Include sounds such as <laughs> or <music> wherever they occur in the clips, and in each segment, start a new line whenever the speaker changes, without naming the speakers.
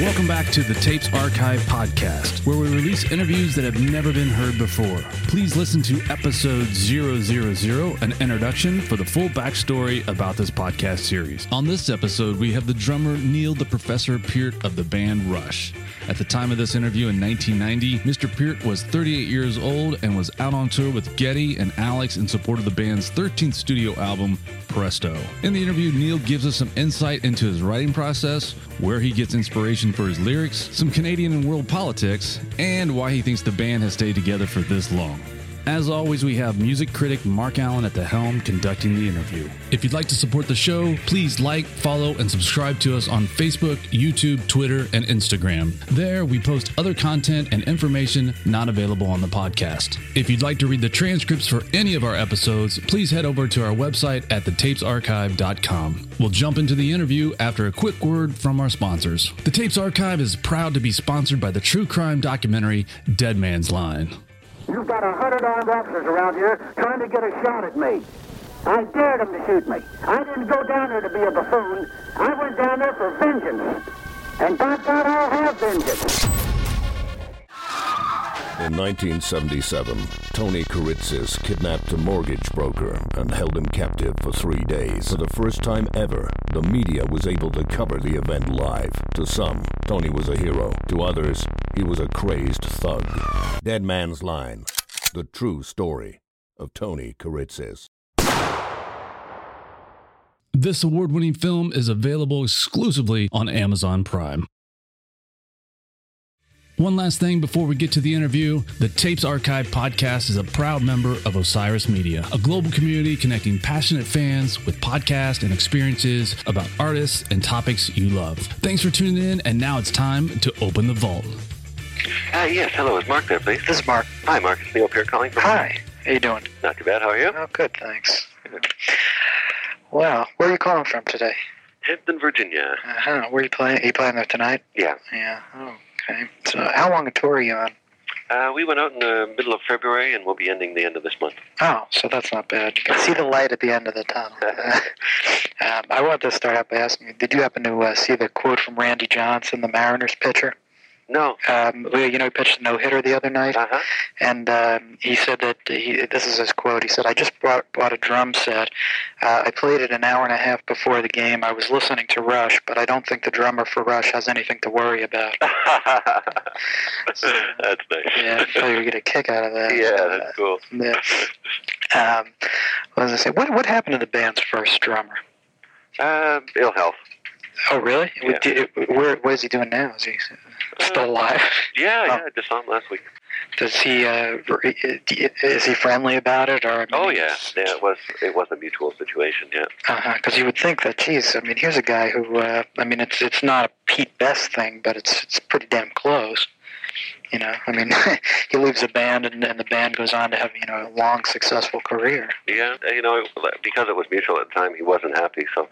Welcome back to the Tapes Archive podcast, where we release interviews that have never been heard before. Please listen to episode 000, an introduction for the full backstory about this podcast series. On this episode, we have the drummer Neil the Professor Peart of the band Rush. At the time of this interview in 1990, Mr. Peart was 38 years old and was out on tour with Geddy and Alex in support of the band's 13th studio album, Presto. In the interview, Neil gives us some insight into his writing process, where he gets inspiration for his lyrics, some Canadian and world politics, and why he thinks the band has stayed together for this long. As always, we have music critic Mark Allen at the helm conducting the interview. If you'd like to support the show, please like, follow, and subscribe to us on Facebook, YouTube, Twitter, and Instagram. There, we post other content and information not available on the podcast. If you'd like to read the transcripts for any of our episodes, please head over to our website at thetapesarchive.com. We'll jump into the interview after a quick word from our sponsors. The Tapes Archive is proud to be sponsored by the true crime documentary Dead Man's Line.
You've got a hundred armed officers around here trying to get a shot at me. I dared them to shoot me. I didn't go down there to be a buffoon. I went down there for vengeance. And by God, I'll have vengeance.
In 1977, Tony Kiritsis kidnapped a mortgage broker and held him captive for three days. For the first time ever, the media was able to cover the event live. To some, Tony was a hero. To others, he was a crazed thug. Dead Man's Line, the true story of Tony Kiritsis.
This award winning film is available exclusively on Amazon Prime. One last thing before we get to the interview the Tapes Archive podcast is a proud member of Osiris Media, a global community connecting passionate fans with podcasts and experiences about artists and topics you love. Thanks for tuning in, and now it's time to open the vault.
Uh, yes, hello. Is Mark there, please?
This is Mark.
Hi, Mark. It's Neil Peart calling. From
Hi. How you doing?
Not too bad. How are you?
Oh, good, thanks. Wow. Where are you calling from today?
Hampton, Virginia.
Uh-huh. Where are you playing? Are you playing there tonight?
Yeah.
Yeah. Oh, okay. So how long a tour are you on?
Uh, we went out in the middle of February, and we'll be ending the end of this month.
Oh, so that's not bad. You can see the light at the end of the tunnel. <laughs> um, I wanted to start out by asking you, did you happen to uh, see the quote from Randy Johnson, the Mariners pitcher?
No.
Um, well, you know, he pitched a no-hitter the other night.
Uh-huh.
and um, he said that he, this is his quote. He said, "I just bought, bought a drum set. Uh, I played it an hour and a half before the game. I was listening to Rush, but I don't think the drummer for Rush has anything to worry about." <laughs>
that's nice.
yeah, I you get a kick out of that.
Yeah, that's cool.
Yeah. Um, what was I say? What what happened to the band's first drummer?
Uh, ill health.
Oh, really?
Yeah.
Did- Where what is he doing now? Is he still alive?
Yeah,
Oh.
yeah. Just saw him last week.
Does he? Uh, is he friendly about it, or? I mean,
Oh yeah, yeah. It was it was a mutual situation. Yeah.
Because you would think that, geez, I mean, here's a guy who, uh, I mean, it's it's not a Pete Best thing, but it's it's pretty damn close. You know, I mean, <laughs> he leaves a band, and, and the band goes on to have you know a long, successful career.
Yeah, you know, because it was mutual at the time, he wasn't happy. So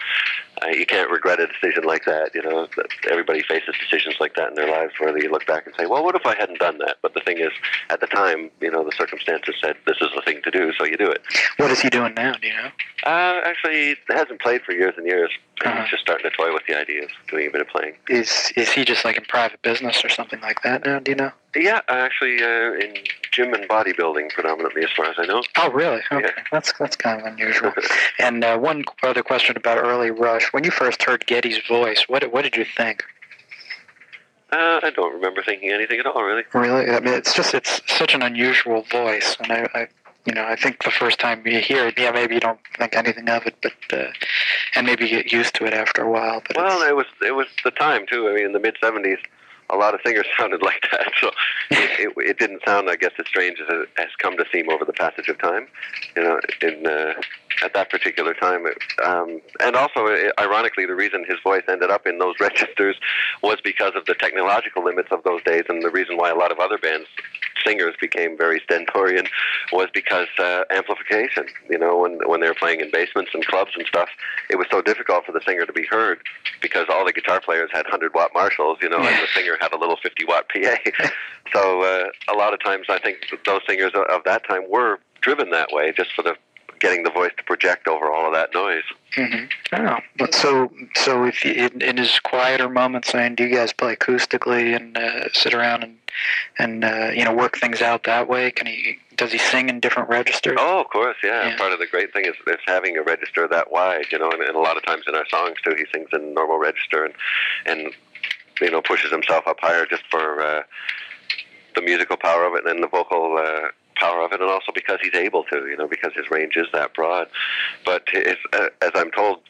uh, you can't regret a decision like that. You know, everybody faces decisions like that in their lives where they look back and say, "Well, what if I hadn't done that?" But the thing is, at the time, you know, the circumstances said this is the thing to do, so you do it.
What is he doing now? Do you know?
Uh, actually, hasn't played for years and years.
Uh-huh.
Just starting to toy with the idea of doing a bit of playing.
Is is he just like in private business or something like that now? Do you know?
Yeah, actually, uh, in gym and bodybuilding predominantly, as far as I know.
Oh, really? Okay,
Yeah.
that's that's kind of unusual. <laughs> and uh, one other question about early Rush: When you first heard Geddy's voice, what what did you think?
Uh, I don't remember thinking anything at all, really.
Really, I mean, it's just it's such an unusual voice, and I, I you know, I think the first time you hear it, yeah, maybe you don't think anything of it, but uh, and maybe get used to it after a while. But
Well, it was it was the time too. I mean, in the mid '70s, a lot of singers <laughs> sounded like that, so it, it, it didn't sound, I guess, as strange as it has come to seem over the passage of time. You know, in uh, at that particular time, it, um, and also, uh, ironically, the reason his voice ended up in those <laughs> registers was because of the technological limits of those days, and the reason why a lot of other bands singers became very stentorian was because uh, amplification. You know, when when they were playing in basements and clubs and stuff, it was so difficult for the singer to be heard because all the guitar players had hundred watt Marshalls, you know, and the singer had a little fifty watt PA. <laughs> so uh, a lot of times, I think those singers of- of that time were driven that way, just for the getting the voice to project over all of that noise.
Mm-hmm. Oh, but so so if you, in, in his quieter moments, I mean, do you guys play acoustically and uh, sit around and and uh, you know work things out that way? Can he does he sing in different registers?
Oh, of course, yeah.
Yeah.
Part of the great thing is, is having a register that wide, you know, and, and a lot of times in our songs too, he sings in normal register and and you know pushes himself up higher just for uh, the musical power of it and the vocal. Uh, power of it and also because he's able to you know because his range is that broad. But his, uh, as i'm told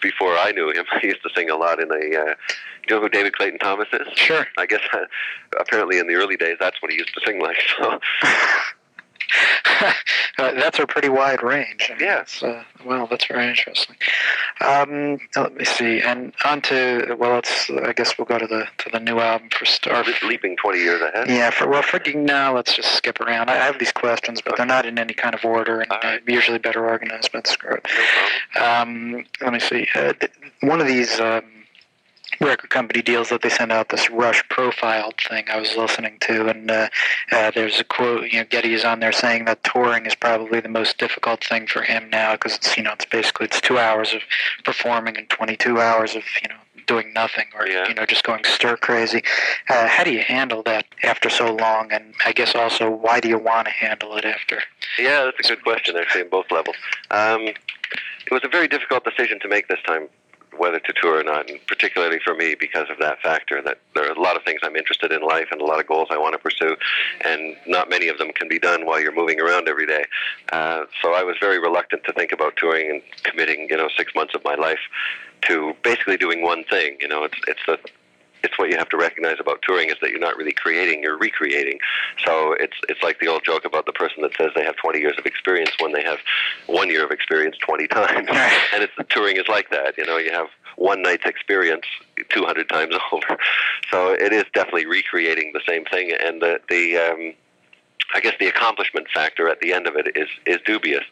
before i knew him <laughs> he used to sing a lot in a uh, you know who david clayton thomas is?
Sure.
i guess uh, <laughs> apparently in the early days that's what he used to sing like so <laughs> <laughs>
uh, that's a pretty wide range. I mean,
Yeah.
uh, well, that's very interesting. Um, let me see, and on to well, let's. I guess we'll go to the to the new album for Star.
le- leaping 20 years ahead
Yeah, for well, for now, let's just skip around. I have these questions, but they're not in any kind of order, and
right.
uh, usually better organized. But screw it.
no problem
Um, let me see. Uh, one of these um, record company deals that they send out this Rush profiled thing I was listening to, and uh, uh, there's a quote. You know, Geddy is on there saying that touring is probably the most difficult thing for him now because it's you know it's basically it's two hours of performing and 22 hours of you know doing nothing or
Yeah.
you know just going stir crazy. Uh, how do you handle that after so long? And I guess also why do you want to handle it after?
Yeah, that's a good question, actually, in both levels. Um, it was a very difficult decision to make this time, whether to tour or not, and particularly for me because of that factor that there are a lot of things I'm interested in life and a lot of goals I want to pursue, and not many of them can be done while you're moving around every day. Uh, so I was very reluctant to think about touring and committing, you know, six months of my life to basically doing one thing. You know, it's it's the it's what you have to recognize about touring is that you're not really creating, you're recreating. So it's it's like the old joke about the person that says they have 20 years of experience when they have one year of experience 20 <laughs> times. and it's touring is like that. You know, you have one night's experience 200 times <laughs> over. So it is definitely recreating the same thing. And the the um, I guess the accomplishment factor at the end of it is is dubious.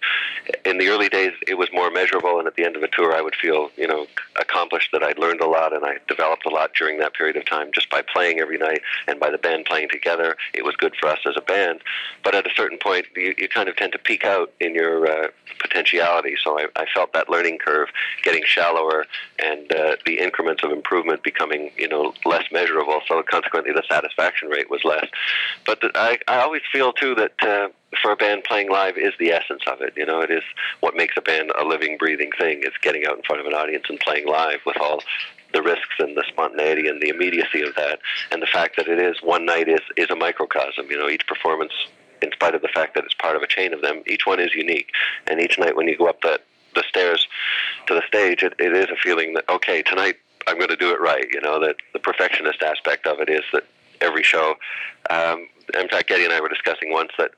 In the early days, it was more measurable, and at the end of a tour, I would feel you know accomplished that I'd learned a lot and I developed a lot during that period of time just by playing every night and by the band playing together. It was good for us as a band, but at a certain point, you, you kind of tend to peak out in your uh, potentiality. So I, I felt that learning curve getting shallower and uh, the increments of improvement becoming you know less measurable. So consequently, the satisfaction rate was less. But the, I, I always feel too that uh, for a band playing live is the essence of it. You know, it is what makes a band a living, breathing thing. It's getting out in front of an audience and playing live with all the risks and the spontaneity and the immediacy of that, and the fact that it is one night is is a microcosm. You know, each performance. In spite of the fact that it's part of a chain of them, each one is unique, and each night when you go up that the stairs to the stage, it, it is a feeling that okay, tonight I'm going to do it right. You know that the perfectionist aspect of it is that every show. Um, in fact, Geddy and I were discussing once that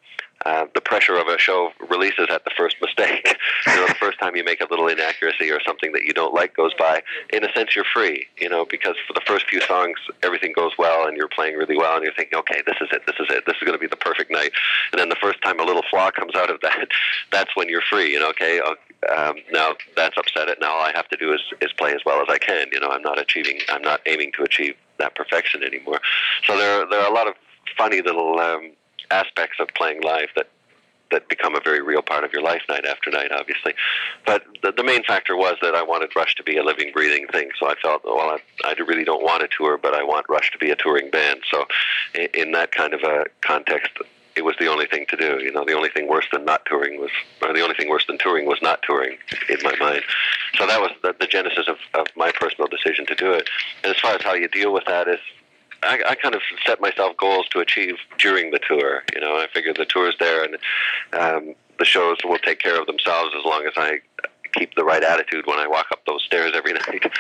uh, the pressure of a show releases at the first mistake. <laughs> you know, the first time you make a little inaccuracy or something that you don't like goes by, in a sense, you're free. You know, because for the first few songs, everything goes well and you're playing really well and you're thinking, okay, this is it, this is it, this is going to be the perfect night. And then the first time a little flaw comes out of that, <laughs> that's when you're free. You know, okay, um, now that's upset it. Now all I have to do is, is play as well as I can. You know, I'm not achieving, I'm not aiming to achieve that perfection anymore. So there, there are a lot of funny little um, aspects of playing live that that become a very real part of your life night after night, obviously. But the, the main factor was that I wanted Rush to be a living, breathing thing. So I felt, well, I, I really don't want a tour, but I want Rush to be a touring band. So in, in that kind of a context, it was the only thing to do. You know, the only thing worse than not touring was, or the only thing worse than touring was not touring in my mind. So that was the, the genesis of, of my personal decision to do it. And as far as how you deal with that is, I, I kind of set myself goals to achieve during the tour. You know, I figured the tour's there, and um, the shows will take care of themselves as long as I keep the right attitude when I walk up those stairs every <laughs> night.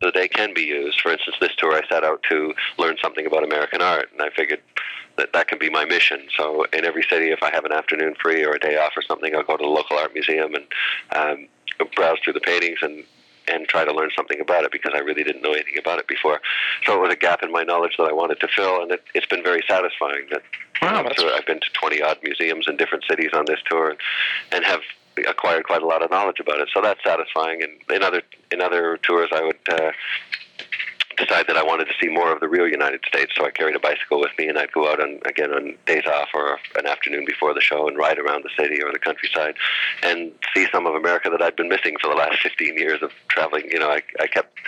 The day can be used. For instance, this tour I set out to learn something about American art, and I figured that that can be my mission. So, in every city, if I have an afternoon free or a day off or something, I'll go to the local art museum and um, browse through the paintings and and try to learn something about it because I really didn't know anything about it before. So it was a gap in my knowledge that I wanted to fill, and it, it's been very satisfying. That
Wow,
so I've been to 20 odd museums in different cities on this tour, and, and have acquired quite a lot of knowledge about it. So that's satisfying. And in other in other tours, I would. Uh, decide that I wanted to see more of the real United States. So I carried a bicycle with me, and I'd go out on again on days off or an afternoon before the show and ride around the city or the countryside and see some of America that I'd been missing for the last 15 years of traveling. You know, I, I kept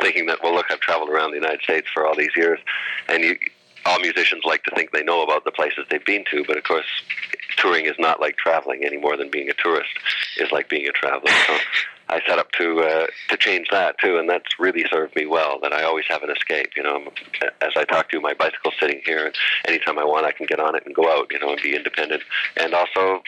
thinking that, well, look, I've traveled around the United States for all these years, and you all musicians like to think they know about the places they've been to, but of course, touring is not like traveling any more than being a tourist is like being a traveler. So I set up to uh, to change that too, and that's really served me well. That I always have an escape. You know, as I talk to you, my bicycle's sitting here, and anytime I want, I can get on it and go out. You know, and be independent, and also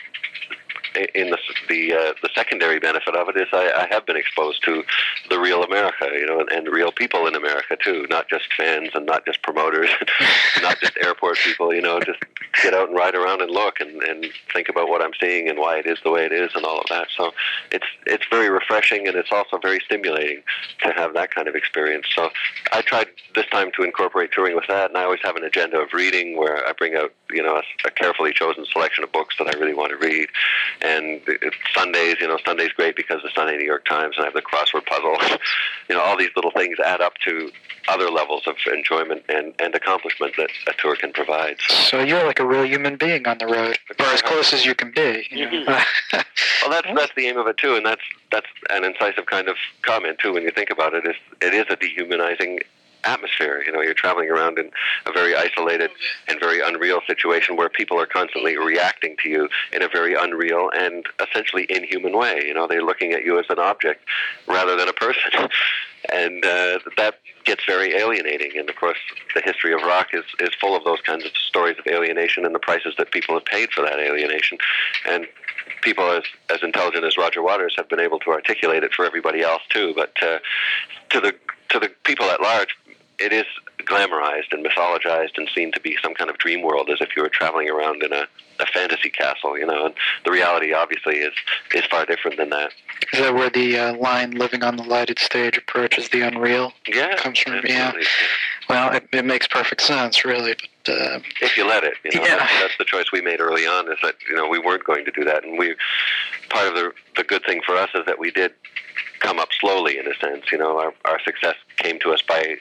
in the the uh, the secondary benefit of it is I, I have been exposed to the real America, you know, and, and real people in America too, not just fans and not just promoters, <laughs> not just airport people, you know, just get out and ride around and look and, and think about what I'm seeing and why it is the way it is and all of that. So it's it's very refreshing and it's also very stimulating to have that kind of experience. So I tried this time to incorporate touring with that, and I always have an agenda of reading where I bring out you know a, a carefully chosen selection of books that I really want to read and Sundays, you know, Sunday's great because the Sunday New York Times and I have the crossword puzzle. <laughs> you know, all these little things add up to other levels of enjoyment and, and accomplishment that a tour can provide.
So, so you're like a real human being on the road, or as close as you can be. You
mm-hmm. <laughs> well, that's that's the aim of it too, and that's that's an incisive kind of comment too. When you think about it, it, is it is a dehumanizing atmosphere. You know, you're traveling around in a very isolated and very unreal situation where people are constantly reacting to you in a very unreal and essentially inhuman way. You know, they're looking at you as an object rather than a person. <laughs> And uh, that gets very alienating. And of course, the history of rock is, is full of those kinds of stories of alienation and the prices that people have paid for that alienation. And people as, as intelligent as Roger Waters have been able to articulate it for everybody else too. But uh, to the to the people at large, it is glamorized and mythologized and seen to be some kind of dream world, as if you were traveling around in a, a fantasy castle. You know, and the reality obviously is is far different than that.
Is that where the uh, line "living on the lighted stage approaches the unreal"
yeah,
comes from? Yeah. Well, it, it makes perfect sense, really. But uh,
if you let it, you know,
yeah.
that's, that's the choice we made early on. Is that you know we weren't going to do that, and we part of the the good thing for us is that we did come up slowly in a sense. You know, our, our success came to us by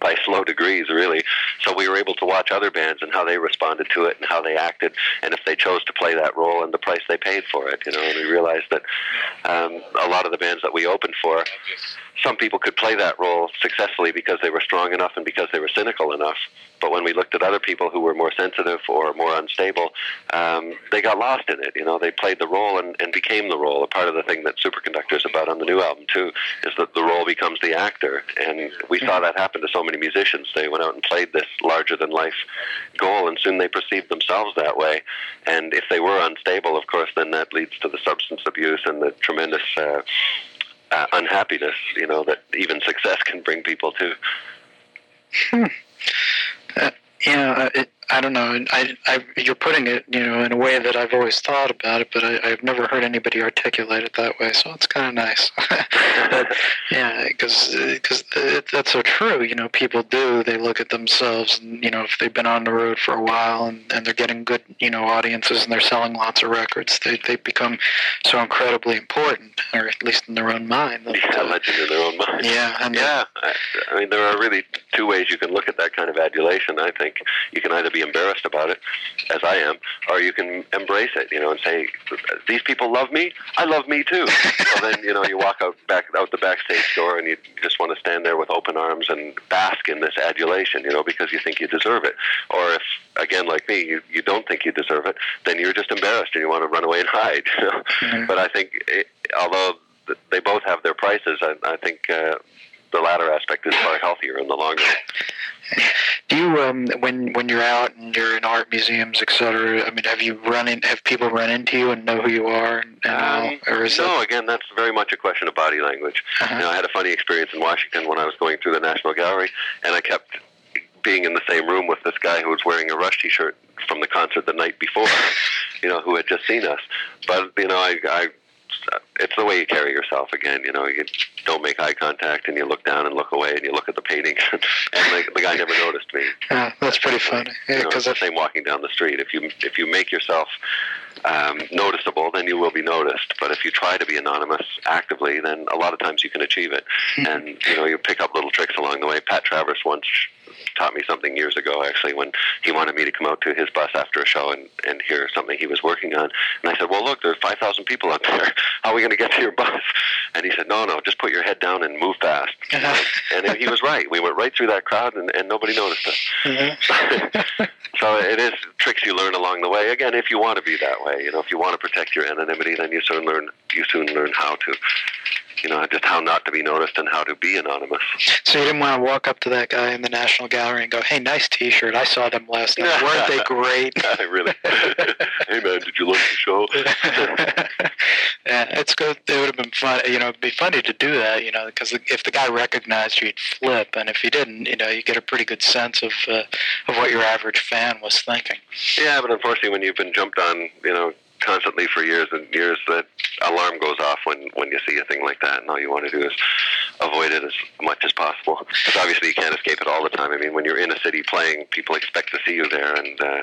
by slow degrees, really. So we were able to watch other bands and how they responded to it and how they acted, and if they chose to play that role and the price they paid for it. You know, and we realized that um, a lot of the bands that we opened for some people could play that role successfully because they were strong enough and because they were cynical enough. But when we looked at other people who were more sensitive or more unstable, um, they got lost in it. You know, they played the role and, and became the role. A part of the thing that Superconductor is about on the new album too is that the role becomes the actor, and we saw that happen to so many musicians. They went out and played this larger than life goal, and soon they perceived themselves that way. And if they were unstable, of course, then that leads to the substance abuse and the tremendous. Uh, uh, unhappiness, you know, that even success can bring people to.
Hmm. Uh, yeah, it, I don't know. I, I, you're putting it, you know, in a way that I've always thought about it, but I, I've never heard anybody articulate it that way. So it's kind of nice. <laughs> but, yeah, because because that's so true. You know, people do. They look at themselves, and you know, if they've been on the road for a while and, and they're getting good, you know, audiences and they're selling lots of records, they they become so incredibly important, or at least in their own mind.
Yeah, legend in their own mind.
Yeah,
and yeah. I, I mean, there are really two ways you can look at that kind of adulation. I think you can either be embarrassed about it, as I am, or you can embrace it, you know, and say, "These people love me. I love me too." <laughs> so then, you know, you walk out back out the backstage door, and you just want to stand there with open arms and bask in this adulation, you know, because you think you deserve it. Or if, again, like me, you you don't think you deserve it, then you're just embarrassed and you want to run away and hide. <laughs> You know? mm-hmm. But I think, it, although they both have their prices, I, I think. Uh, the latter aspect is far healthier in the long run.
Do you, um, when when you're out and you're in art museums, etc. I mean, have you run in? Have people run into you and know who you are? And,
um, or is no, that... again, that's very much a question of body language. Uh-huh. You know, I had a funny experience in Washington when I was going through the National Gallery, and I kept being in the same room with this guy who was wearing a Rush T-shirt from the concert the night before. <laughs> you know, who had just seen us. But you know, I, I it's the way you carry yourself. Again, you know, you don't make eye contact, and you look down and look away, and you look at the painting, <laughs> and the, the guy never noticed me.
Yeah, that's pretty funny.
Yeah, you know, it's the same walking down the street. If you if you make yourself um, noticeable, then you will be noticed. But if you try to be anonymous actively, then a lot of times you can achieve it, and you know you pick up little tricks along the way. Pat Travers once taught me something years ago actually when he wanted me to come out to his bus after a show and, and hear something he was working on. And I said well look there's 5,000 people out <laughs> there. How are we going to get to your bus? And he said no no just put your head down and move fast. <laughs> And he was right. We went right through that crowd and, and nobody noticed us <laughs> so it is tricks you learn along the way. Again if you want to be that way you know if you want to protect your anonymity then you soon learn you soon learn how to you know, just how not to be noticed and how to be anonymous.
So you didn't want to walk up to that guy in the National Gallery and go, "Hey, nice T-shirt. I saw them last night. <laughs> Weren't they great?" <laughs>
I really. <laughs> hey, man, did you like the show?
yeah, it's good. It would have been fun. You know, it'd be funny to do that. You know, because if the guy recognized you, he'd flip, and if he didn't, you know, you get a pretty good sense of uh, of what your average fan was thinking.
Yeah, but unfortunately, when you've been jumped on, you know, constantly for years and years that alarm goes off when when you see a thing like that and all you want to do is avoid it as much as possible because obviously you can't escape it all the time i mean when you're in a city playing people expect to see you there and uh,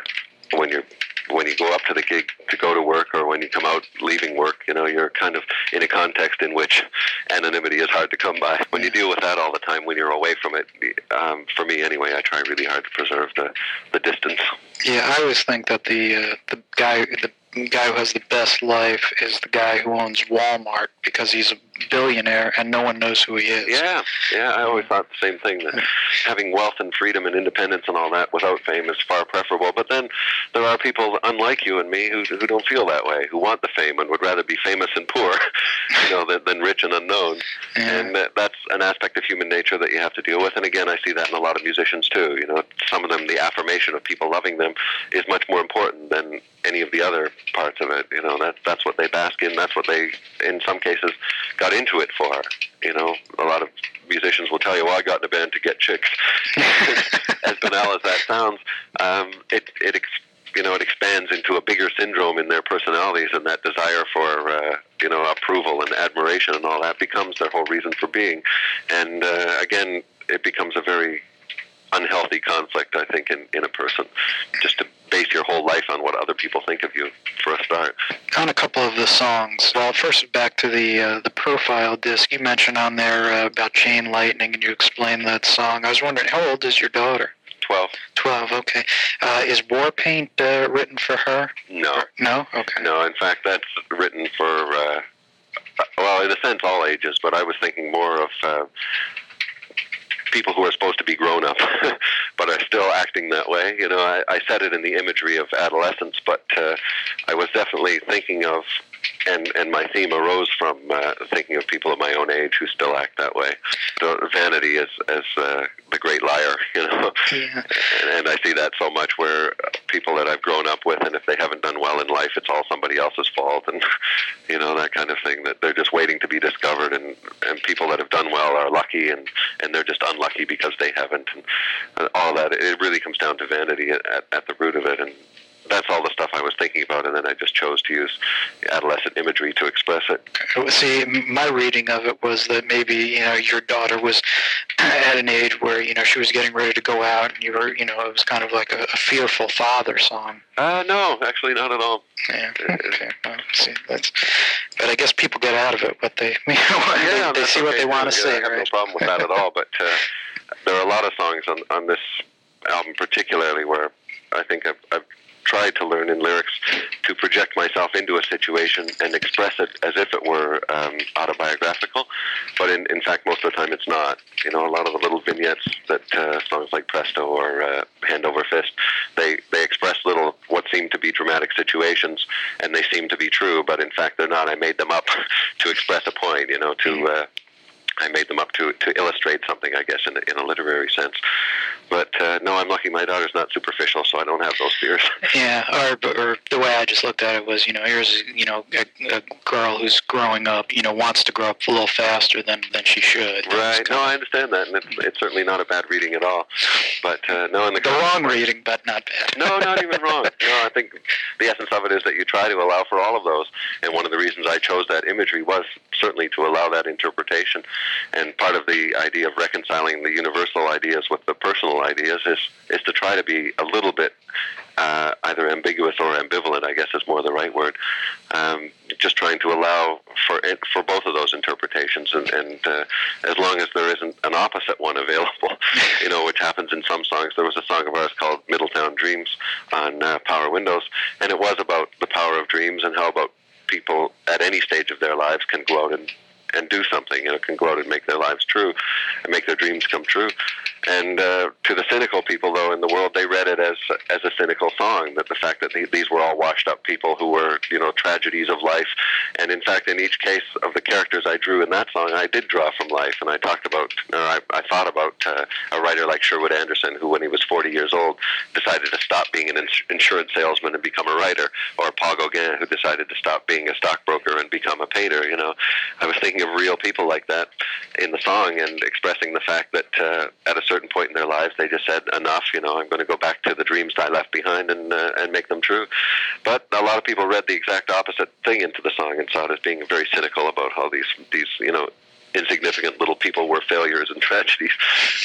when you're when you go up to the gig to go to work or when you come out leaving work, you know, you're kind of in a context in which anonymity is hard to come by. When you deal with that all the time, when you're away from it, um, for me anyway, I try really hard to preserve the, the distance.
Yeah, I always think that the uh, the guy the guy who has the best life is the guy who owns Walmart because he's a billionaire and no one knows who he is.
Yeah, yeah. I always thought the same thing that having wealth and freedom and independence and all that without fame is far preferable. But then there are people unlike you and me who who don't feel that way, who want the fame and would rather be famous and poor, <laughs> you know, than, than rich and unknown. Yeah. And that, that's an aspect of human nature that you have to deal with. And again, I see that in a lot of musicians too. You know, some of them, the affirmation of people loving them is much more important than any of the other parts of it. You know, that that's what they bask in. That's what they, in some cases, got into it for. You know, a lot of musicians will tell you, "Well, I got in a band to get chicks." <laughs> as banal as that sounds, um, it it you know it expands into a bigger syndrome in their personalities, and that desire for uh, you know approval and admiration and all that becomes their whole reason for being. And uh, again, it becomes a very unhealthy conflict, I think, in, in a person, just to base your whole life on what other people think of you for a start.
On a couple of the songs, well, first back to the uh, the profile disc, you mentioned on there uh, about Chain Lightning, and you explained that song. I was wondering, how old is your daughter?
Twelve.
Twelve. Okay. Uh, is War Paint uh, written for her?
No.
No. Okay.
No. In fact, that's written for. Uh, well, in a sense, all ages, but I was thinking more of uh, people who are supposed to be grown up, <laughs> but are still acting that way. You know, I, I said it in the imagery of adolescence, but uh, I was definitely thinking of and and my theme arose from uh, thinking of people of my own age who still act that way. Vanity is as uh, the great liar, <laughs> you know. Yeah. And, and I see that so much where people that I've grown up with, and if they haven't done well in life, it's all somebody else's fault, and <laughs> you know that kind of thing. That they're just waiting to be discovered, and and people that have done well are lucky, and and they're just unlucky because they haven't, and all that. It really comes down to vanity at, at the root of it, and that's all the stuff I was thinking about, and then I just chose to use adolescent imagery to express it.
See, my reading of it was that maybe you know your daughter was <clears throat> at an age where you know she was getting ready to go out, and you were you know it was kind of like a, a fearful father song.
Uh, no, actually not at all.
Yeah. Okay. Well, see, that's. But I guess people get out of it <laughs> what they you know,
yeah,
they, they see
okay
what they want to
yeah,
say.
I have
right?
no problem with that at all. But uh, there are a lot of songs on on this album, particularly where I think I've, I've tried to learn in lyrics to project myself into a situation and express it as if it were um, autobiographical. But in, in fact, most of the time it's not. You know, a lot of the little vignettes that uh, songs like Presto or uh, Hand Over Fist, they, they express little what seem to be dramatic situations, and they seem to be true, but in fact they're not. I made them up <laughs> to express a point, you know, to... Uh, I made them up to to illustrate something, I guess, in in a literary sense. But uh, no, I'm lucky my daughter's not superficial, so I don't have those fears. <laughs>
Yeah, or, or the way I just looked at it was, you know, here's you know a, a girl who's growing up, you know, wants to grow up a little faster than than she should.
Right. No, I understand that, and it's, it's certainly not a bad reading at all. But uh, no, in the
the wrong reading, but not bad.
no, not even <laughs> wrong. No, I think the essence of it is that you try to allow for all of those, and one of the reasons I chose that imagery was certainly to allow that interpretation, and part of the idea of reconciling the universal ideas with the personal ideas is is to try to be a little bit uh, either ambiguous or ambivalent. I guess is more the right word. Um, just trying to allow for it, for both of those interpretations, and, and uh, as long as there isn't an opposite one available, <laughs> you know, which happens in some songs. There was a song of ours called "Middletown Dreams" on uh, Power Windows, and it was about the power of dreams and how about people at any stage of their lives can go out and and do something. You know, can go out and make their lives true, and make their dreams come true. And uh, to the cynical people, though, in the world, they read it as as a cynical song. That the fact that these were all washed up people who were, you know, tragedies of life. And in fact, in each case of the characters I drew in that song, I did draw from life. And I talked about, or I, I thought about uh, a writer like Sherwood Anderson, who, when he was 40 years old, decided to stop being an ins- insurance salesman and become a writer, or Paul Gauguin, who decided to stop being a stockbroker and become a painter. You know, I was thinking of real people like that in the song and expressing the fact that uh, at a certain point in their lives they just said enough. You know, I'm going to go back to the dreams I left behind and uh, and make them true. But a lot of people read the exact opposite thing into the song and saw it as being very cynical about how these these you know insignificant little people were failures and <laughs> tragedies,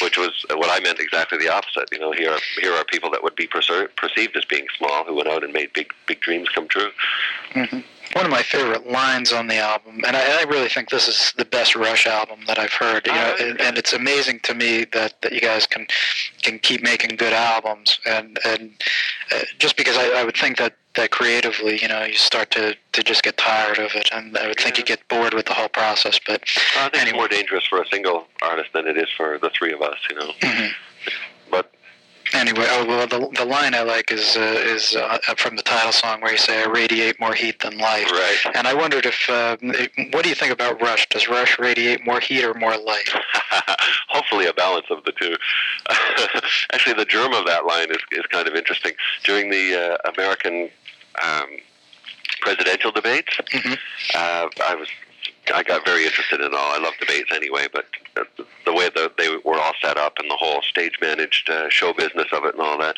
which was what I meant exactly the opposite. You know, here are, here are people that would be perceived as being small who went out and made big big dreams come true.
Mm-hmm one of my favorite lines on the album, and I, I, really think this is the best Rush album that I've heard. You know, and, and, it's amazing to me that, that you guys can can keep making good albums, and and uh, just because I, I would think that that creatively, you know, you start to, to just get tired of it, and I would think you get bored with the whole process. But
I think anyway. it's more dangerous for a single artist than it is for the three of us, you know.
Mm-hmm.
But
Anyway, oh well, the the line I like is uh, is uh, from the title song where you say, "I radiate more heat than light."
Right.
And I wondered if, uh, what do you think about Rush? Does Rush radiate more heat or more light? <laughs>
Hopefully, a balance of the two. <laughs> Actually, the germ of that line is is kind of interesting. During the uh, American um, presidential debates,
mm-hmm.
Uh, I was I got very interested in all. I love debates anyway, but the way that they were all set up and the whole stage managed uh, show business of it and all that.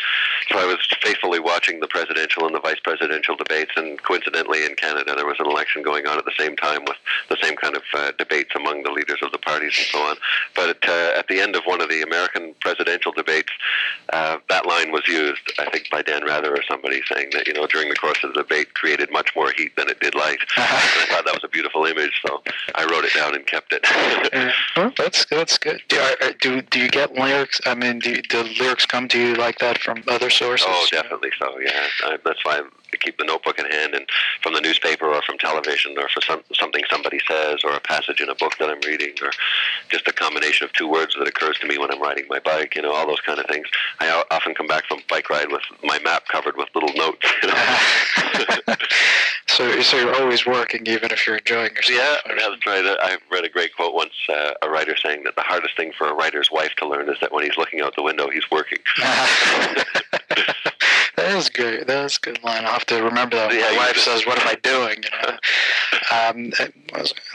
So I was faithfully watching the presidential and the vice presidential debates, and coincidentally in Canada there was an election going on at the same time with the same kind of uh, debates among the leaders of the parties and so on. But uh, at the end of one of the American presidential debates, uh, that line was used, I think, by Dan Rather or somebody saying that you know during the course of the debate created much more heat than it did light. <laughs> And I thought that was a beautiful image, so I wrote it down and kept it. <laughs>
well, that's that's good. Do, are, do do you get lyrics? I mean, do, do lyrics come to you like that from other sources?
Oh, definitely so. Yeah, I, that's why I keep the notebook in hand, and from the newspaper or from television or for some something somebody says or a passage in a book that I'm reading or just a combination of two words that occurs to me when I'm riding my bike. You know, all those kind of things. I often come back from bike ride with my map covered with little notes. You know? <laughs>
so, so you're always working, even if you're enjoying yourself.
Yeah, that's right. I read a great quote once. Uh, a writer saying that the hardest thing for a writer's wife to learn is that when he's looking out the window, he's working. <laughs> <laughs>
That is good. That is a good line. I'll have to remember that.
Yeah,
My wife says, "What am I <laughs> doing?" You know. um,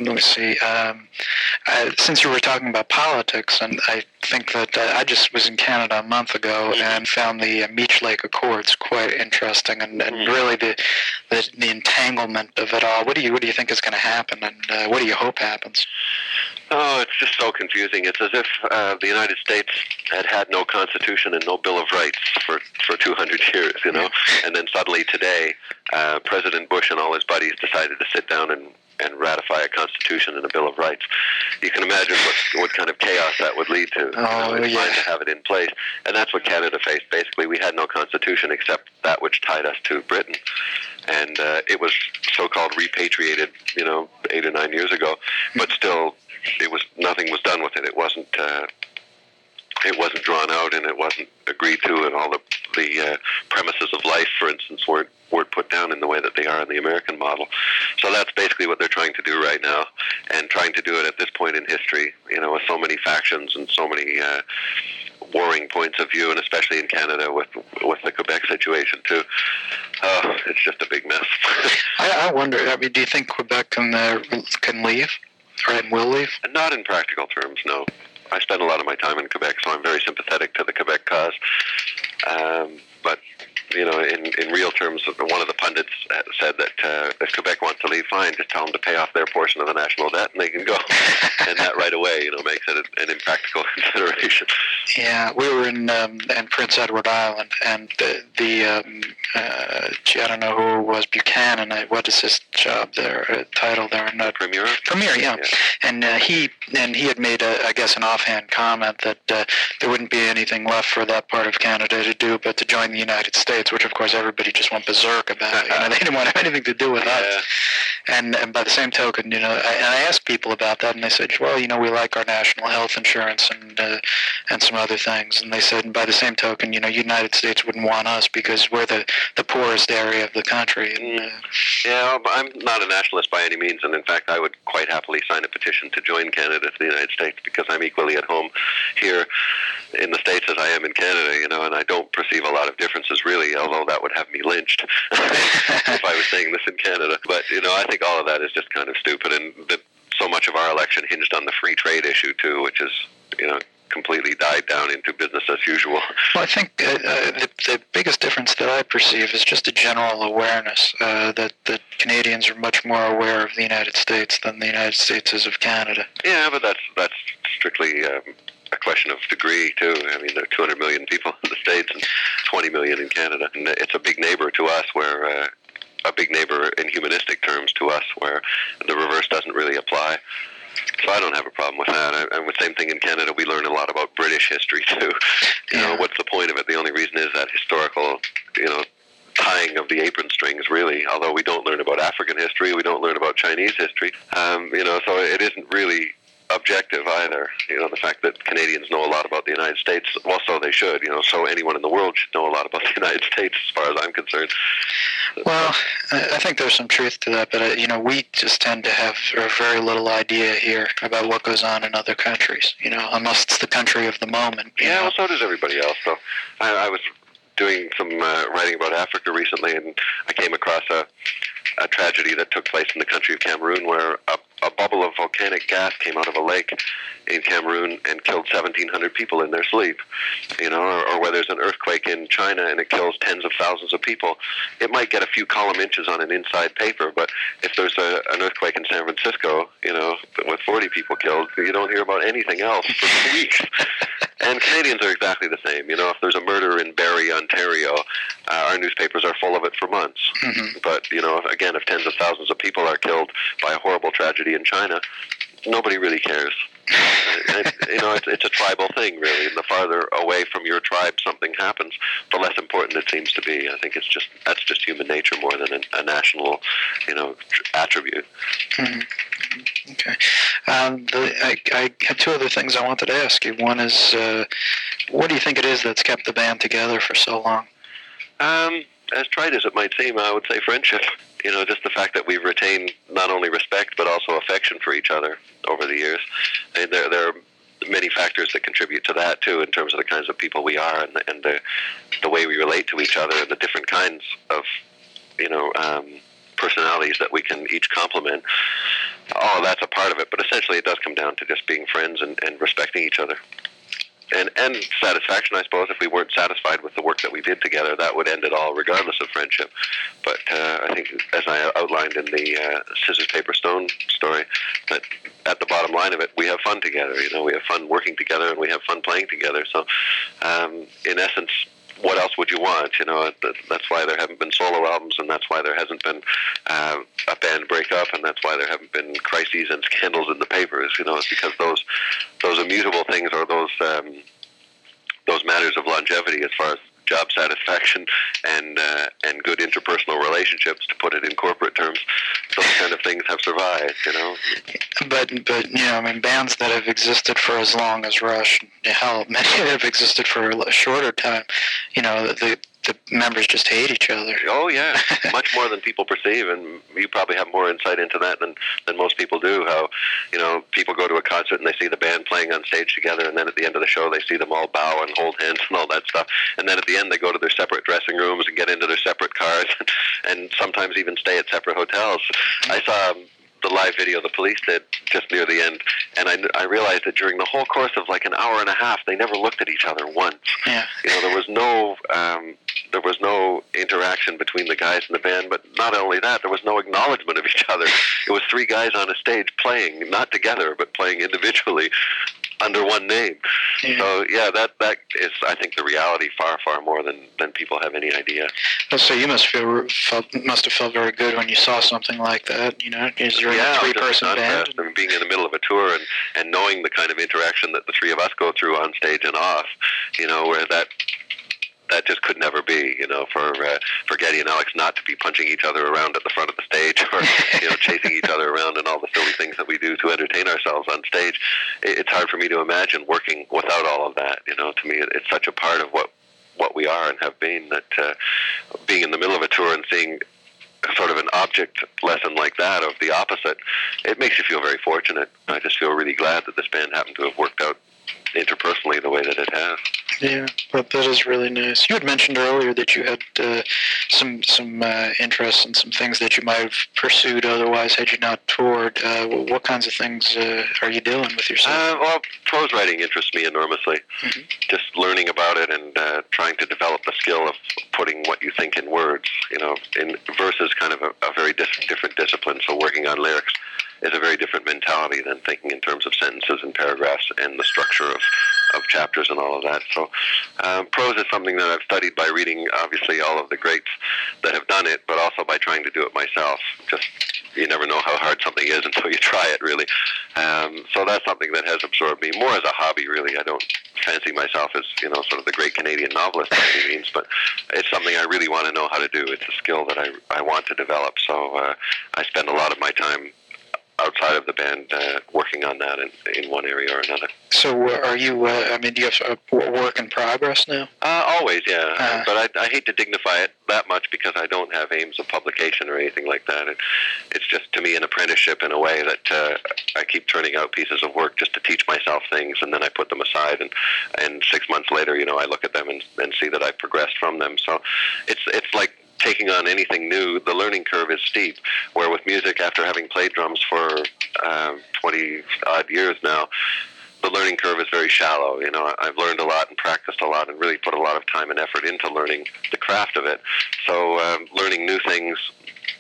let me see. Um, I, since you were talking about politics, and I think that uh, I just was in Canada a month ago mm-hmm. and found the uh, Meech Lake Accords quite interesting, and, and mm-hmm. really the, the, the entanglement of it all. What do you what do you think is going to happen, and uh, what do you hope happens?
Oh, it's just so confusing. It's as if uh, the United States had had no constitution and no Bill of Rights for for 200 years, you know, and then suddenly today, uh, President Bush and all his buddies decided to sit down and and ratify a constitution and a bill of rights. You can imagine what what kind of chaos that would lead to.
Oh,
you know,
yeah.
to have it in place, and that's what Canada faced. Basically, we had no constitution except that which tied us to Britain, and uh, it was so-called repatriated, you know, eight or nine years ago. But still, it was nothing was done with it. It wasn't. Uh, it wasn't drawn out and it wasn't agreed to, and all the the uh, premises of life, for instance, weren't weren't put down in the way that they are in the American model. So that's basically what they're trying to do right now, and trying to do it at this point in history. You know, with so many factions and so many. Uh, warring points of view, and especially in Canada with with the Quebec situation too. Oh, it's just a big mess. <laughs>
I, I wonder. I mean, do you think Quebec can uh, can leave, or will leave?
Not in practical terms, no. I spend a lot of my time in Quebec, so I'm very sympathetic to the Quebec cause. Um, but you know, in, in real terms, one of the pundits said that uh, if Quebec wants to leave, fine, just tell them to pay off their portion of the national debt and they can go. <laughs> and that right away, you know, makes it an impractical <laughs> consideration.
Yeah, we were in um, in Prince Edward Island, and the, the um, uh, gee, I don't know who was, Buchanan. What is his job there? Uh, title there? Not
Premier.
Premier, yeah. yeah. And uh, he and he had made, a, I guess, an offhand comment that uh, there wouldn't be anything left for that part of Canada to do but to join the United States, which of course everybody just went berserk about. you know, <laughs> they didn't want anything to do with
yeah.
us. And, and by the same token, you know, I, and I asked people about that, and they said, well, you know, we like our national health insurance and uh, and some other things. And they said, and by the same token, you know, United States wouldn't want us because we're the, the poorest area of the country. And, uh,
yeah, I'm not a nationalist by any means, and in fact, I would quite happily sign a petition to join Canada to the United States because I'm equally at home here in the States as I am in Canada, you know, and I don't perceive a lot of differences really, although that would have me lynched <laughs> if I was saying this in Canada. But, you know, I think all of that is just kind of stupid, and that so much of our election hinged on the free trade issue, too, which is, you know, completely died down into business as usual.
Well, I think uh, uh, the, the biggest difference that I perceive is just a general awareness uh, that that Canadians are much more aware of the United States than the United States is of Canada.
Yeah, but that's that's strictly. Um, a question of degree too. I mean, there are 200 million people in the states and 20 million in Canada, and it's a big neighbor to us. Where uh, a big neighbor in humanistic terms to us, where the reverse doesn't really apply. So I don't have a problem with that. And the same thing in Canada, we learn a lot about British history <laughs> too. You know, what's the point of it? The only reason is that historical, you know, tying of the apron strings, really. Although we don't learn about African history, we don't learn about Chinese history. Um, you know, so it isn't really objective either. You know, the fact that Canadians know a lot about the United States, well, so they should. You know, so anyone in the world should know a lot about the <laughs> United States, as far as I'm concerned.
Well, I think there's some truth to that, but uh, you know, we just tend to have very little idea here about what goes on in other countries. You know, unless it's the country of the moment. you
Yeah,
know.
well, so does everybody else. So I, I was doing some uh, writing about Africa recently, and I came across a, a tragedy that took place in the country of Cameroon, where a, a bubble of volcanic gas came out of a lake in Cameroon and killed 1,700 people in their sleep. You know, or, or where there's an earthquake in China and it kills tens of thousands of people. It might get a few column inches on an inside paper, but if there's a, an earthquake in San Francisco, you know, with 40 people killed, you don't hear about anything else for weeks. <laughs> And Canadians are exactly the same. You know, if there's a murder in Barrie, Ontario, uh, our newspapers are full of it for months.
Mhm.
But, you know, again, if tens of thousands of people are killed by a horrible tragedy in China, nobody really cares. And, you know, it's, it's a tribal thing, really. And the farther away from your tribe something happens, the less important it seems to be. I think it's just that's just human nature more than a, a national, you know, tr- attribute.
Okay. Um, the, I, I had two other things I wanted to ask you. One is, uh, what do you think it is that's kept the band together for so long?
Um, as trite as it might seem, I would say friendship. You know, just the fact that we've retained not only respect but also affection for each other over the years. And there, there are many factors that contribute to that too, in terms of the kinds of people we are and the, and the the way we relate to each other and the different kinds of you know um, personalities that we can each complement. All of that's a part of it, but essentially it does come down to just being friends and, and respecting each other. And, and satisfaction, I suppose. If we weren't satisfied with the work that we did together, that would end it all, regardless of friendship. But uh, I think, as I outlined in the uh, scissors, paper, stone story, that at the bottom line of it, we have fun together. You know, we have fun working together, and we have fun playing together. So, um, in essence, what else would you want? You know, that's why there haven't been solo albums, and that's why there hasn't been uh, a band breakup, and that's why there haven't been crises and scandals in the papers. You know, it's because those those immutable things or those um, those matters of longevity, as far as job satisfaction and uh, and good interpersonal relationships, to put it in corporate terms, those kind of things have survived. You know,
But, but you know, I mean, bands that have existed for as long as Rush, hell, many have existed for a shorter time, you know, the, the members just hate each other.
Oh yeah, <laughs> much more than people perceive, and you probably have more insight into that than than most people do. How you know people go to a concert and they see the band playing on stage together, and then at the end of the show they see them all bow and hold hands and all that stuff, and then at the end they go to their separate dressing rooms and get into their separate cars, <laughs> and sometimes even stay at separate hotels. I saw. Um, the live video the police did just near the end, and I, I realized that during the whole course of like an hour and a half, they never looked at each other once
Yeah.
you know there was no um, There was no interaction between the guys in the band, but not only that, there was no acknowledgement of each <laughs> other. It was three guys on a stage playing, not together, but playing individually under one name.
Yeah.
So yeah, that that is I think the reality far far more than than people have any idea.
So you must feel felt must have felt very good when you saw something like that. You know, is you're
yeah,
three person band.
mean, being in the middle of a tour and and knowing the kind of interaction that the three of us go through on stage and off, you know, where that that just could never be, you know, for uh, for Geddy and Alex not to be punching each other around at the front of the stage <laughs> or you know chasing each other around and all the silly things that we do to entertain ourselves on stage. It, it's hard for me to imagine working without all of that. You know, to me, it, it's such a part of what what we are and have been that uh, being in the middle of a tour and seeing sort of an object lesson like that of the opposite, it makes you feel very fortunate. I just feel really glad that this band happened to have worked out interpersonally the way that it has.
Yeah, but that is really nice. You had mentioned earlier that you had uh, some some uh, interests and some things that you might have pursued otherwise had you not toured. Uh, what kinds of things uh, are you doing with yourself?
Uh, well, prose writing interests me enormously.
Mhm.
Just learning about it and uh, trying to develop the skill of putting what you think in words. You know, in verse is kind of a, a very dis- different discipline. So working on lyrics is a very different mentality than thinking in terms of sentences and paragraphs and the structure of, of chapters and all of that. So um, prose is something that I've studied by reading, obviously, all of the greats that have done it, but also by trying to do it myself. Just you never know how hard something is <laughs> until you try it, really. Um, so that's something that has absorbed me more as a hobby, really. I don't fancy myself as you know sort of the great Canadian novelist by any means, but it's something I really want to know how to do. It's a skill that I I want to develop. So uh, I spend a lot of my time outside of the band uh, working on that in, in one area or another.
so uh, are you? Uh, I mean, do you have a w- work in progress now?
Uh, always, yeah.
Uh.
but I, I hate to dignify it that much because I don't have aims of publication or anything like that. It, it's just to me an apprenticeship in a way that uh, I keep turning out pieces of work just to teach myself things, and then I put them aside, and and six months later, you know, I look at them and, and see that I've progressed from them. So it's it's like taking on anything new, the learning curve is steep. Where with music, after having played drums for um, 20 odd years now, the learning curve is very shallow. You know, I've learned a lot and practiced a lot and really put a lot of time and effort into learning the craft of it. So um, learning new things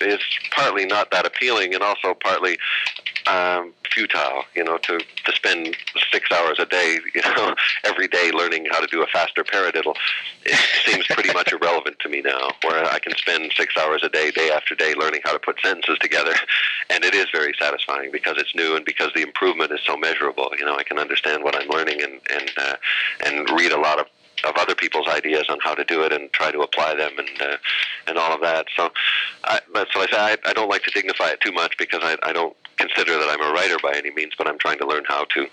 is partly not that appealing and also partly um, futile. You know, to to spend six hours a day, <laughs> you know, every day learning how to do a faster paradiddle, it seems pretty much <laughs> irrelevant to me now. Where I can spend six hours a day, day after day, learning how to put sentences together, <laughs> and it is very satisfying because it's new and because the improvement is so measurable. You know, I can understand what I'm learning and and uh, and read a lot of of other people's ideas on how to do it and try to apply them and uh, and all of that. So I, that's what I say. I, I don't like to dignify it too much because I, I don't consider that I'm a writer by any means, but I'm trying to learn how to.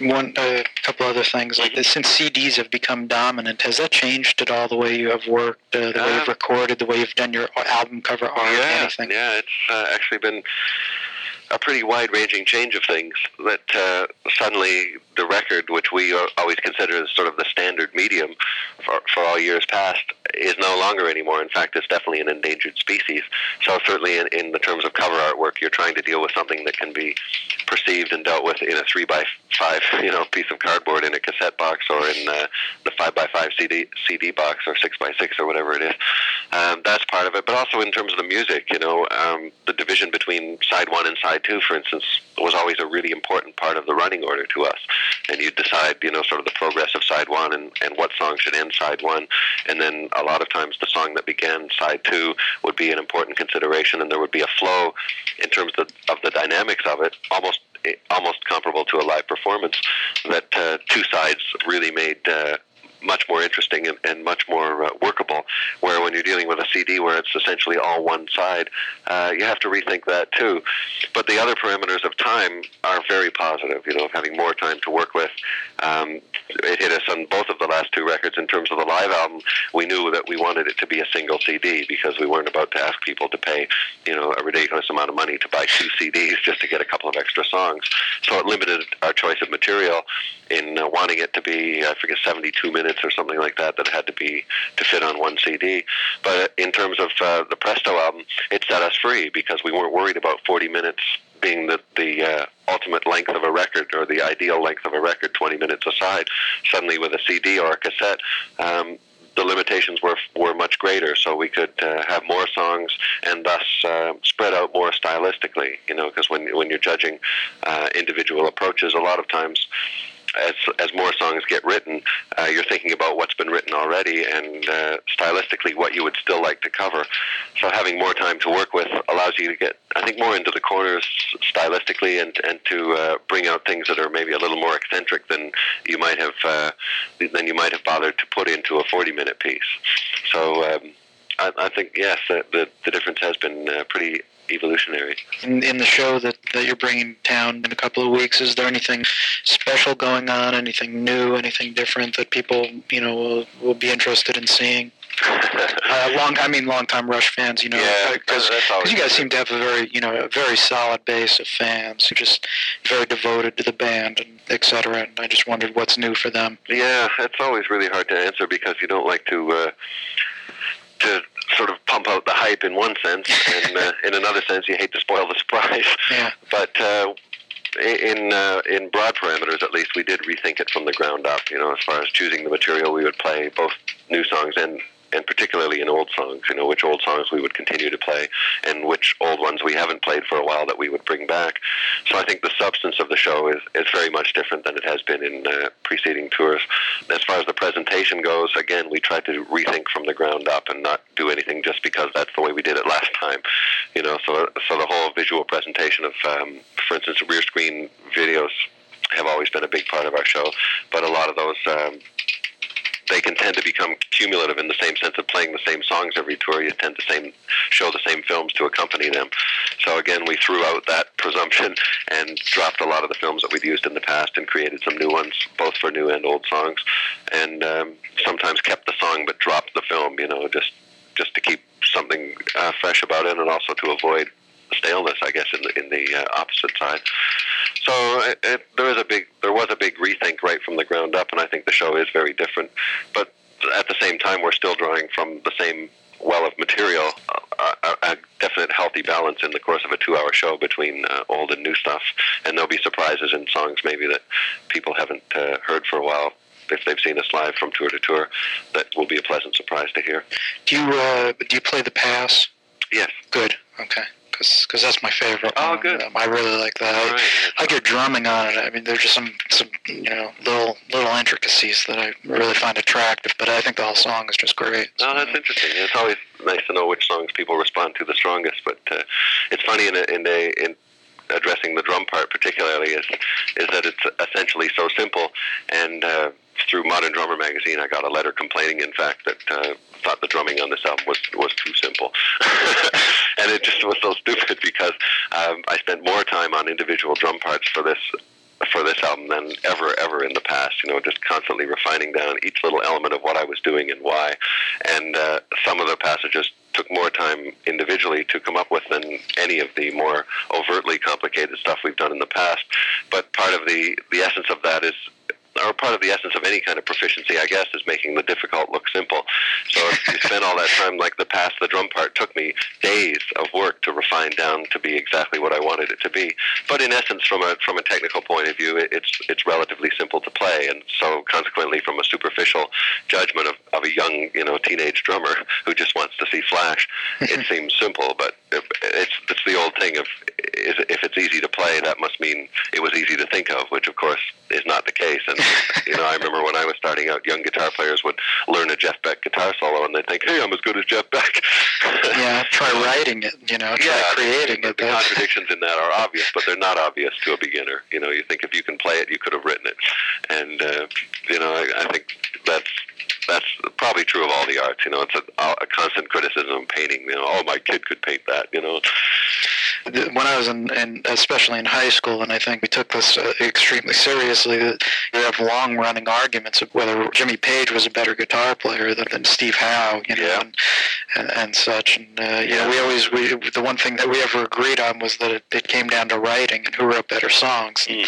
One, a couple other things like this. Since CDs have become dominant, has that changed at all the way you have worked, uh, the way you've
Um,
recorded, the way you've done your album cover art,
yeah,
anything?
yeah, it's uh, actually been a pretty wide-ranging change of things. That uh, suddenly the record, which we always consider as sort of the standard medium for, for all years past, is no longer anymore. In fact, it's definitely an endangered species. So certainly, in, in the terms of cover artwork, you're trying to deal with something that can be perceived and dealt with in a three by five, <laughs> you know, piece of cardboard in a cassette box or in uh, the five by five CD CD box or six by six or whatever it is. Um, that's part of it, but also in terms of the music, you know, um, the division between side one and side two, for instance, was always a really important part of the running order to us. And you decide, you know, sort of the progress of side one and, and what song should end side one. And then a lot of times the song that began side two would be an important consideration, and there would be a flow in terms of, of the dynamics of it, almost almost comparable to a live performance. That uh, two sides really made. Uh, much more interesting and, and much more uh, workable. Where when you're dealing with a CD where it's essentially all one side, uh, you have to rethink that too. But the other parameters of time are very positive. You know, having more time to work with. Um, it hit us on both of the last two records in terms of the live album. We knew that we wanted it to be a single CD because we weren't about to ask people to pay, you know, a ridiculous amount of money to buy two CDs just to get a couple of extra songs. So it limited our choice of material in uh, wanting it to be, I forget, 72 minutes or something like that, that had to be to fit on one CD. But in terms of uh, the Presto album, it set us free because we weren't worried about 40 minutes being the, the uh, ultimate length of a record or the ideal length of a record, 20 minutes aside. Suddenly, with a CD or a cassette, um, the limitations were were much greater, so we could uh, have more songs and thus uh, spread out more stylistically. You know, because when when you're judging uh, individual approaches, a lot of times as as more songs get written, uh, you're thinking about what's been written already and uh, stylistically what you would still like to cover. So having more time to work with allows you to get, I think, more into the corners stylistically and and to uh, bring out things that are maybe a little more eccentric than you might have uh, than you might have bothered to put into a 40 minute piece. So. Um, I, I think yes, the, the the difference has been uh, pretty evolutionary.
In, in the show that, that you're bringing down in a couple of weeks, is there anything special going on? Anything new? Anything different that people you know will, will be interested in seeing? <laughs> uh, long, I mean, long-time Rush fans, you know,
Yeah,
because
that's always
you guys seem to have a very, you know, a very solid base of fans who just very devoted to the band and et cetera. And I just wondered what's new for them.
Yeah, it's always really hard to answer because you don't like to uh, to sort of pump out the hype in one sense, and uh, <laughs> in another sense, you hate to spoil the surprise.
Yeah.
But uh, in uh, in broad parameters, at least, we did rethink it from the ground up. You know, as far as choosing the material we would play, both new songs and and particularly in old songs. You know, which old songs we would continue to play, and which old ones we haven't played for a while that we would bring back. So I think the substance of the show is is very much different than it has been in uh, preceding tours. As far as the presentation goes, again, we tried to rethink from the ground up and not do anything just because that's the way we did it last time. You know, so so the whole visual presentation of, um, for instance, rear screen videos have always been a big part of our show, but a lot of those. Um, they can tend to become cumulative in the same sense of playing the same songs every tour. You tend to same, show the same films to accompany them. So again, we threw out that presumption and dropped a lot of the films that we'd used in the past and created some new ones, both for new and old songs. And um, sometimes kept the song but dropped the film. You know, just just to keep something uh, fresh about it, and also to avoid staleness, I guess, in the in the uh, opposite side. So it, it, there is a big there was a big rethink right from the ground up, and I think the show is very different. But at the same time, we're still drawing from the same well of material, a, a, a definite healthy balance in the course of a two-hour show between uh, old and new stuff, and there'll be surprises in songs maybe that people haven't uh, heard for a while. If they've seen us live from tour to tour, that will be a pleasant surprise to hear.
Do you uh, do you play the pass?
Yes.
Good. Okay. Because that's my favorite.
Oh,
one.
good.
Um, I really like that. I,
right.
I like your drumming on it. I mean, there's just some some you know little little intricacies that I really find attractive. But I think the whole song is just great.
Oh, that's interesting. It's always nice to know which songs people respond to the strongest. But uh, it's funny in a, in a, in addressing the drum part particularly is is that it's essentially so simple. And uh, through Modern Drummer magazine, I got a letter complaining, in fact, that uh, thought the drumming on this album was was too simple. <laughs> and it just was so stupid because um, I spent more time on individual drum parts for this for this album than ever, ever in the past. You know, just constantly refining down each little element of what I was doing and why. And uh, some of the passages took more time individually to come up with than any of the more overtly complicated stuff we've done in the past. But part of the the essence of that is. Or part of the essence of any kind of proficiency, I guess, is making the difficult look simple. So if you spend all that time, like the Pass, the drum part took me days of work to refine down to be exactly what I wanted it to be. But in essence, from a from a technical point of view, it, it's it's relatively simple to play, and so consequently, from a superficial judgment of, of a young you know teenage drummer who just wants to see flash, it <laughs> seems simple. But it's it's the old thing of if it's easy to play, that must mean it was easy to think of, which of course is not the case. And you know, I remember when I was starting out, young guitar players would learn a Jeff Beck guitar solo, and they'd think, "Hey, I'm as good as Jeff Beck." <laughs>
yeah, try writing it. You know, try
yeah,
creating
the,
it.
The contradictions in that are obvious, but they're not obvious to a beginner. You know, you think if you can play it, you could have written it, and uh, you know, I, I think that's that's probably true of all the arts. You know, it's a, a constant criticism of painting. You know, oh, my kid could paint that. You know,
when I was in, in, especially in high school, and I think we took this uh, extremely seriously, that you have long-running arguments of whether Jimmy Page was a better guitar player than, than Steve Howe, you know,
Yeah.
and, and, and such. And uh, you know,
Yeah.
we always we the one thing that we ever agreed on was that it, it came down to writing and who wrote better songs. And,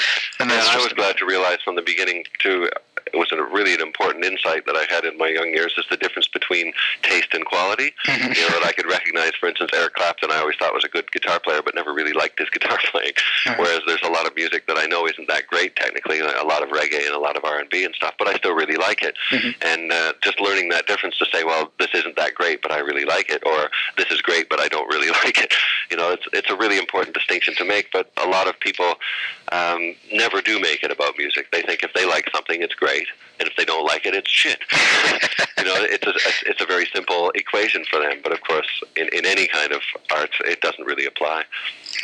and
Yeah,
that's
I was glad to realize from the beginning too. It was a really an important insight that I had in my young years is the difference between taste and quality.
Mm-hmm. <laughs>
You know, that I could recognize, for instance, Eric Clapton. I always thought was a good guitar player, but never really liked his <laughs> guitar playing. Whereas there's a lot of music that I know isn't that great technically, a lot of reggae and a lot of R and B and stuff, but I still really like it. And uh, just learning that difference to say, well, this isn't that great, but I really like it, or this is great, but I don't really <laughs> like it. You know, it's it's a really important distinction to make. But a lot of people um, never do make it about music. They think if they like something, it's great, and if they don't like it, it's shit. <laughs> you know, it's a it's a very simple equation for them. But of course, in, in any kind of art, it doesn't really apply.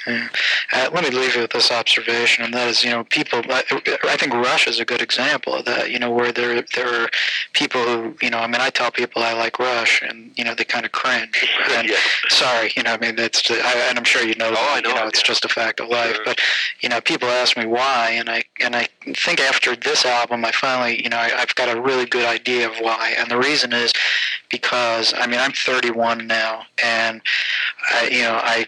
Yeah. Uh, let me leave you with this observation, and that is, you know, people. I, I think Rush is a good example of that. You know, where there there are people who, you know, I mean, I tell people I like Rush, and you know, they kind of cringe. <laughs> And
Yeah.
sorry, you know, I mean, that's, I, and I'm sure you know,
Oh, I
that,
know,
you know, it's
yeah.
just a fact of life.
Sure.
But you know, people ask me why, and I and I think after this album, I finally, you know, I, I've got a really good idea of why, and the reason is because I mean, I'm 31 now, and I, you know, I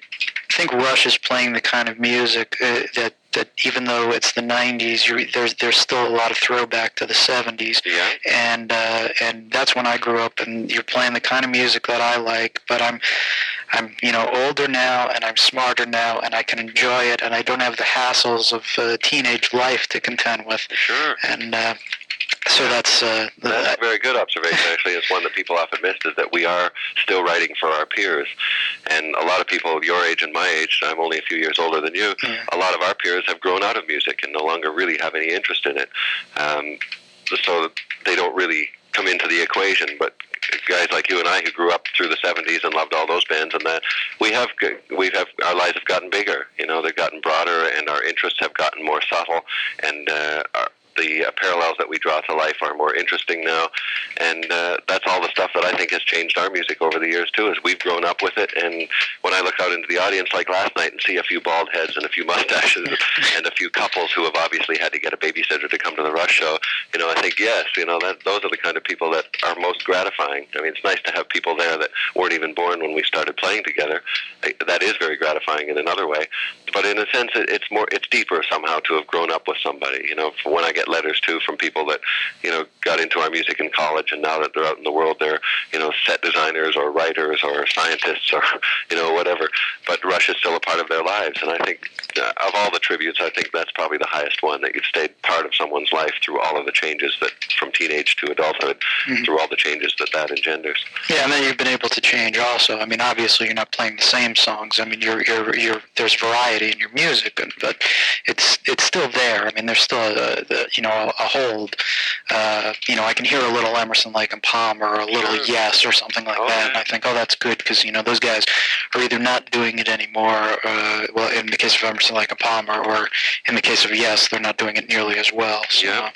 think Rush is playing the kind of music uh, that that even though it's the 90s, you're, there's there's still a lot of throwback to the 70s,
Yeah.
and uh, and that's when I grew up. And you're playing the kind of music that I like, but I'm I'm you know older now, and I'm smarter now, and I can enjoy it, and I don't have the hassles of uh, teenage life to contend with,
Sure.
and. Uh, so that's uh,
That's a very good observation, actually. It's one that people often miss, is that we are still writing for our peers. And a lot of people your age and my age, I'm only a few years older than you,
Yeah.
a lot of our peers have grown out of music and no longer really have any interest in it. Um, so they don't really come into the equation. But guys like you and I who grew up through the 70s and loved all those bands and that, we have, we have, our lives have gotten bigger. You know, they've gotten broader and our interests have gotten more subtle. And uh, our, the uh, parallels that we draw to life are more interesting now, and uh, that's all the stuff that I think has changed our music over the years too. Is we've grown up with it, and when I look out into the audience like last night and see a few bald heads and a few mustaches <laughs> and a few couples who have obviously had to get a babysitter to come to the Rush show, you know, I think yes, you know, that those are the kind of people that are most gratifying. I mean, it's nice to have people there that weren't even born when we started playing together. That is very gratifying in another way, but in a sense, it, it's more, it's deeper somehow to have grown up with somebody. You know, when I get letters too from people that, you know, got into our music in college, and now that they're out in the world, they're, you know, set designers or writers or scientists or, <laughs> you know, whatever. But Rush is still a part of their lives, and I think uh, of all the tributes, I think that's probably the highest one that you've stayed part of someone's life through all of the changes that, from teenage to adulthood, through all the changes that that engenders.
Yeah, and then you've been able to change also. I mean, obviously you're not playing the same songs. I mean, you're you're you're there's variety in your music, and, but it's it's still there. I mean, there's still a, a you know a, a hold. Uh, you know, I can hear a little Emerson, Lake and Palmer, or a little
Sure.
Yes, or something like
Oh,
that. And. I think, oh, that's good because you know those guys are either not doing it anymore. Uh, well, in the case of Emerson, Lake and Palmer, or in the case of Yes, they're not doing it nearly as well. So,
Yeah.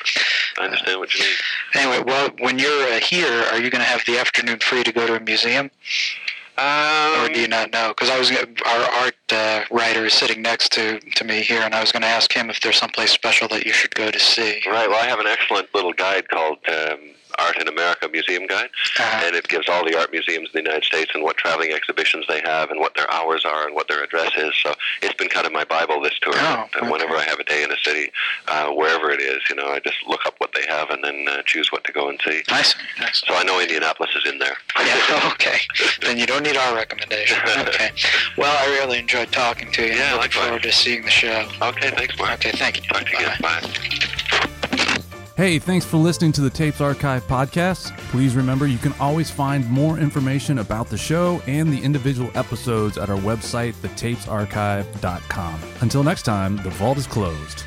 I understand what you mean.
Anyway, well, when you're uh, here, are you going to have the afternoon free to go to a museum?
Um,
or do you not know? Because I was our art uh, writer is sitting next to to me here, and I was going to ask him if there's someplace special that you should go to see.
Right. Well, I have an excellent little guide called um, Art in America Museum Guide,
Uh-huh.
and it gives all the art museums in the United States and what traveling exhibitions they have and what their hours are and what their address is. So it's been kind of my Bible this tour.
Oh,
And Whenever I have a day in a city, uh, wherever it is, you know, I just look up what they have and then uh, choose what to go and see.
I see. I.
So I know Indianapolis is in there.
Yeah. <laughs> <laughs> Okay. then you don't need our recommendation. <laughs> Okay. Well, I really enjoyed talking to you.
Yeah,
Looking
likewise.
forward to seeing the show.
okay. Thanks, Mark.
Okay. Thank you.
Talk to you again.
Bye-bye.
Bye.
Hey, thanks for listening to the Tapes Archive podcast. Please remember you can always find more information about the show and the individual episodes at our website, thetapesarchive.com. Until next time, the vault is closed.